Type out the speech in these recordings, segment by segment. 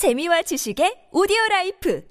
재미와 지식의 오디오 라이프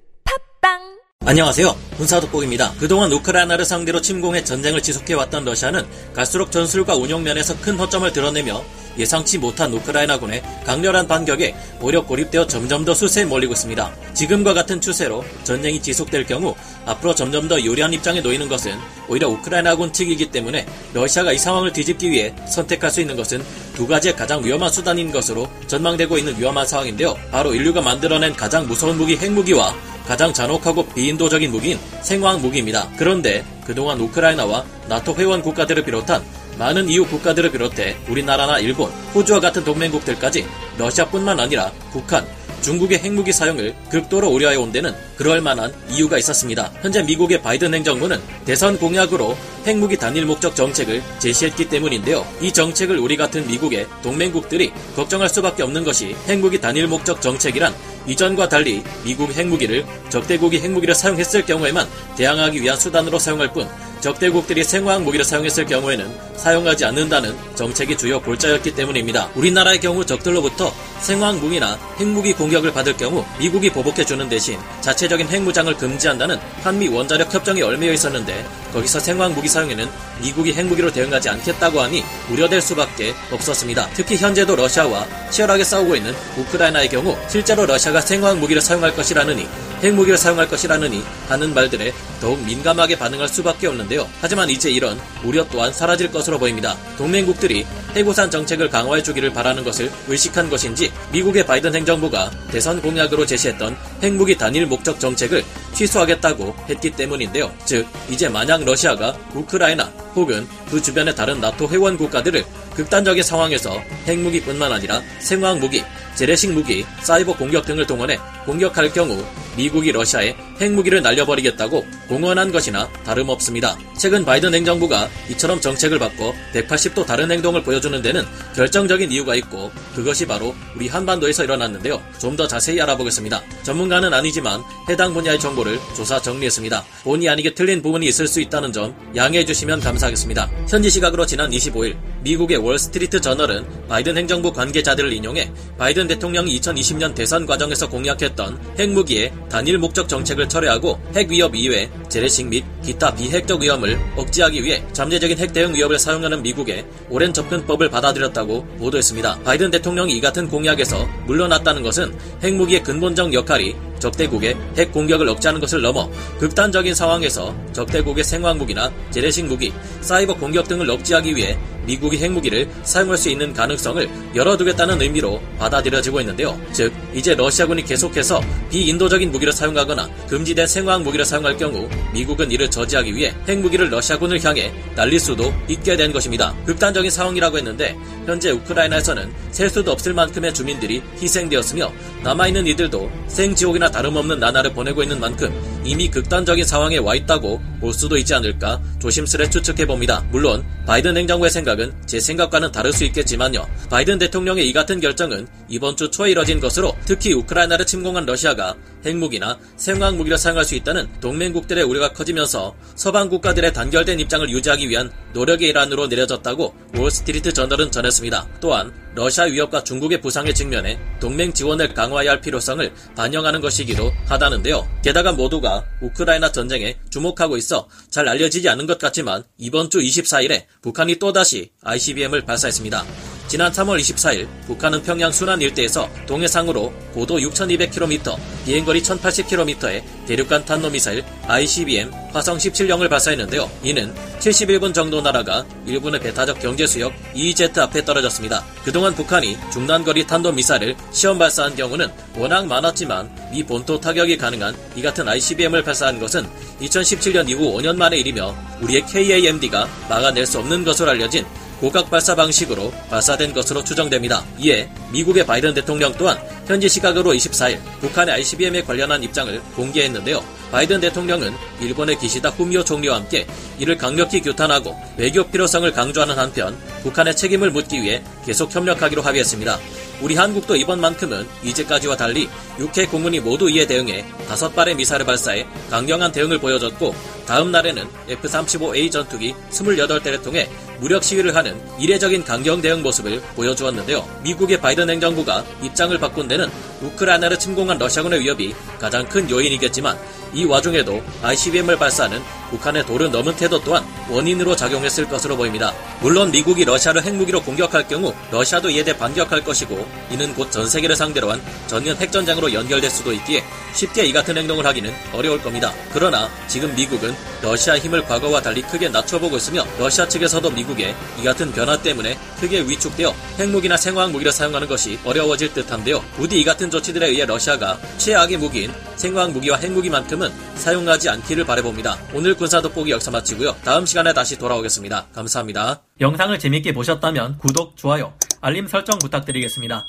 팟빵 안녕하세요. 군사독복입니다. 그동안 우크라이나를 상대로 침공해 전쟁을 지속해왔던 러시아는 갈수록 전술과 운용 면에서 큰 허점을 드러내며 예상치 못한 우크라이나군의 강렬한 반격에 오히려 고립되어 점점 더 수세에 몰리고 있습니다. 지금과 같은 추세로 전쟁이 지속될 경우 앞으로 점점 더 유리한 입장에 놓이는 것은 오히려 우크라이나군 측이기 때문에 러시아가 이 상황을 뒤집기 위해 선택할 수 있는 것은 두 가지의 가장 위험한 수단인 것으로 전망되고 있는 위험한 상황인데요. 바로 인류가 만들어낸 가장 무서운 무기 핵무기와 가장 잔혹하고 비인도적인 무기인 생화학 무기입니다. 그런데 그동안 우크라이나와 나토 회원 국가들을 비롯한 많은 EU 국가들을 비롯해 우리나라나 일본, 호주와 같은 동맹국들까지 러시아뿐만 아니라 북한, 중국의 핵무기 사용을 극도로 우려해 온 데는 그럴 만한 이유가 있었습니다. 현재 미국의 바이든 행정부는 대선 공약으로 핵무기 단일 목적 정책을 제시했기 때문인데요. 이 정책을 우리 같은 미국의 동맹국들이 걱정할 수밖에 없는 것이 핵무기 단일 목적 정책이란 이전과 달리 미국 핵무기를 적대국이 핵무기를 사용했을 경우에만 대항하기 위한 수단으로 사용할 뿐 적대국들이 생화학 무기를 사용했을 경우에는 사용하지 않는다는 정책이 주요 골자였기 때문입니다. 우리나라의 경우 적들로부터 생화학 무기나 핵무기 공격을 받을 경우 미국이 보복해주는 대신 자체적인 핵무장을 금지한다는 한미 원자력 협정이 얽매여 있었는데 거기서 생화학 무기 사용에는 미국이 핵무기로 대응하지 않겠다고 하니 우려될 수밖에 없었습니다. 특히 현재도 러시아와 치열하게 싸우고 있는 우크라이나의 경우 실제로 러시아가 생화학 무기를 사용할 것이라느니 핵무기를 사용할 것이라느니 하는 말들에 더욱 민감하게 반응할 수밖에 없는데요. 하지만 이제 이런 우려 또한 사라질 것으로 보입니다. 동맹국들이 해고산 정책을 강화해 주기를 바라는 것을 의식한 것인지 미국의 바이든 행정부가 대선 공약으로 제시했던 핵무기 단일 목적 정책을 취소하겠다고 했기 때문인데요. 즉, 이제 만약 러시아가 우크라이나 혹은 그 주변의 다른 나토 회원 국가들을 극단적인 상황에서 핵무기뿐만 아니라 생화학 무기, 재래식 무기, 사이버 공격 등을 동원해 공격할 경우 미국이 러시아에 핵무기를 날려버리겠다고 공언한 것이나 다름없습니다. 최근 바이든 행정부가 이처럼 정책을 바꿔 180도 다른 행동을 보여주는 데는 결정적인 이유가 있고 그것이 바로 우리 한반도에서 일어났는데요. 좀 더 자세히 알아보겠습니다. 전문가는 아니지만 해당 분야의 정보를 조사 정리했습니다. 본의 아니게 틀린 부분이 있을 수 있다는 점 양해해 주시면 감사하겠습니다. 현지 시각으로 지난 25일 미국의 월스트리트 저널은 바이든 행정부 관계자들을 인용해 바이든 대통령이 2020년 대선 과정에서 공약했던 핵무기의 단일 목적 정책을 철회하고 핵 위협 이외 재래식 및 기타 비핵적 위험을 억제하기 위해 잠재적인 핵 대응 위협을 사용하는 미국의 오랜 접근법을 받아들였다고 보도했습니다. 바이든 대통령이 이 같은 공약에서 물러났다는 것은 핵무기의 근본적 역할이 적대국의 핵 공격을 억제하는 것을 넘어 극단적인 상황에서 적대국의 생화학무기나 재래식 무기, 사이버 공격 등을 억제하기 위해 미국이 핵무기를 사용할 수 있는 가능성을 열어두겠다는 의미로 받아들여지고 있는데요. 즉, 이제 러시아군이 계속해서 비인도적인 무기를 사용하거나 금지된 생화학 무기를 사용할 경우 미국은 이를 저지하기 위해 핵무기를 러시아군을 향해 날릴 수도 있게 된 것입니다. 극단적인 상황이라고 했는데 현재 우크라이나에서는 셀 수도 없을 만큼의 주민들이 희생되었으며 남아있는 이들도 생지옥이나 다름없는 나날을 보내고 있는 만큼 이미 극단적인 상황에 와 있다고 볼 수도 있지 않을까 조심스레 추측해봅니다. 물론 바이든 행정부의 생각은 제 생각과는 다를 수 있겠지만요. 바이든 대통령의 이 같은 결정은 이번 주 초에 이뤄진 것으로 특히 우크라이나를 침공한 러시아가 핵무기나 생화학 무기를 사용할 수 있다는 동맹국들의 우려가 커지면서 서방 국가들의 단결된 입장을 유지하기 위한 노력의 일환으로 내려졌다고 월스트리트 저널은 전했습니다. 또한 러시아 위협과 중국의 부상에 직면해 동맹 지원을 강화해야 할 필요성을 반영하는 것이기도 하다는데요. 게다가 모두가 우크라이나 전쟁에 주목하고 있어 잘 알려지지 않은 것 같지만 이번 주 24일에 북한이 또다시 ICBM을 발사했습니다. 지난 3월 24일 북한은 평양 순안 일대에서 동해상으로 고도 6,200km, 비행거리 1,080km의 대륙간 탄도미사일 ICBM 화성 17형을 발사했는데요. 이는 71분 정도 날아가 일본의 배타적 경제수역 EEZ 앞에 떨어졌습니다. 그동안 북한이 중단거리 탄도미사일을 시험 발사한 경우는 워낙 많았지만 미 본토 타격이 가능한 이 같은 ICBM을 발사한 것은 2017년 이후 5년 만의 일이며 우리의 KAMD가 막아낼 수 없는 것으로 알려진 고각 발사 방식으로 발사된 것으로 추정됩니다. 이에 미국의 바이든 대통령 또한 현지 시각으로 24일 북한의 ICBM에 관련한 입장을 공개했는데요. 바이든 대통령은 일본의 기시다 후미오 총리와 함께 이를 강력히 규탄하고 외교 필요성을 강조하는 한편 북한의 책임을 묻기 위해 계속 협력하기로 합의했습니다. 우리 한국도 이번만큼은 이제까지와 달리 6회 공군이 모두 이에 대응해 5발의 미사를 발사해 강경한 대응을 보여줬고 다음 날에는 F-35A 전투기 28대를 통해 무력 시위를 하는 이례적인 강경 대응 모습을 보여주었는데요. 미국의 바이든 행정부가 입장을 바꾼 데는 우크라이나를 침공한 러시아군의 위협이 가장 큰 요인이겠지만 이 와중에도 ICBM을 발사하는 북한의 도를 넘은 태도 또한 원인으로 작용했을 것으로 보입니다. 물론 미국이 러시아를 핵무기로 공격할 경우 러시아도 이에 대해 반격할 것이고 이는 곧 전 세계를 상대로 한 전면 핵전장으로 연결될 수도 있기에 쉽게 이 같은 행동을 하기는 어려울 겁니다. 그러나 지금 미국은 러시아 힘을 과거와 달리 크게 낮춰보고 있으며 러시아 측에서도 미국의 이 같은 변화 때문에 크게 위축되어 핵무기나 생화학 무기를 사용하는 것이 어려워질 듯한데요. 부디 이 같은 조치들에 의해 러시아가 최악의 무기인 생화학 무기와 핵무기만큼은 사용하지 않기를 바라봅니다. 오늘 군사 돋보기 여기서 마치고요. 다음 시간에 다시 돌아오겠습니다. 감사합니다. 영상을 재밌게 보셨다면 구독, 좋아요, 알림 설정 부탁드리겠습니다.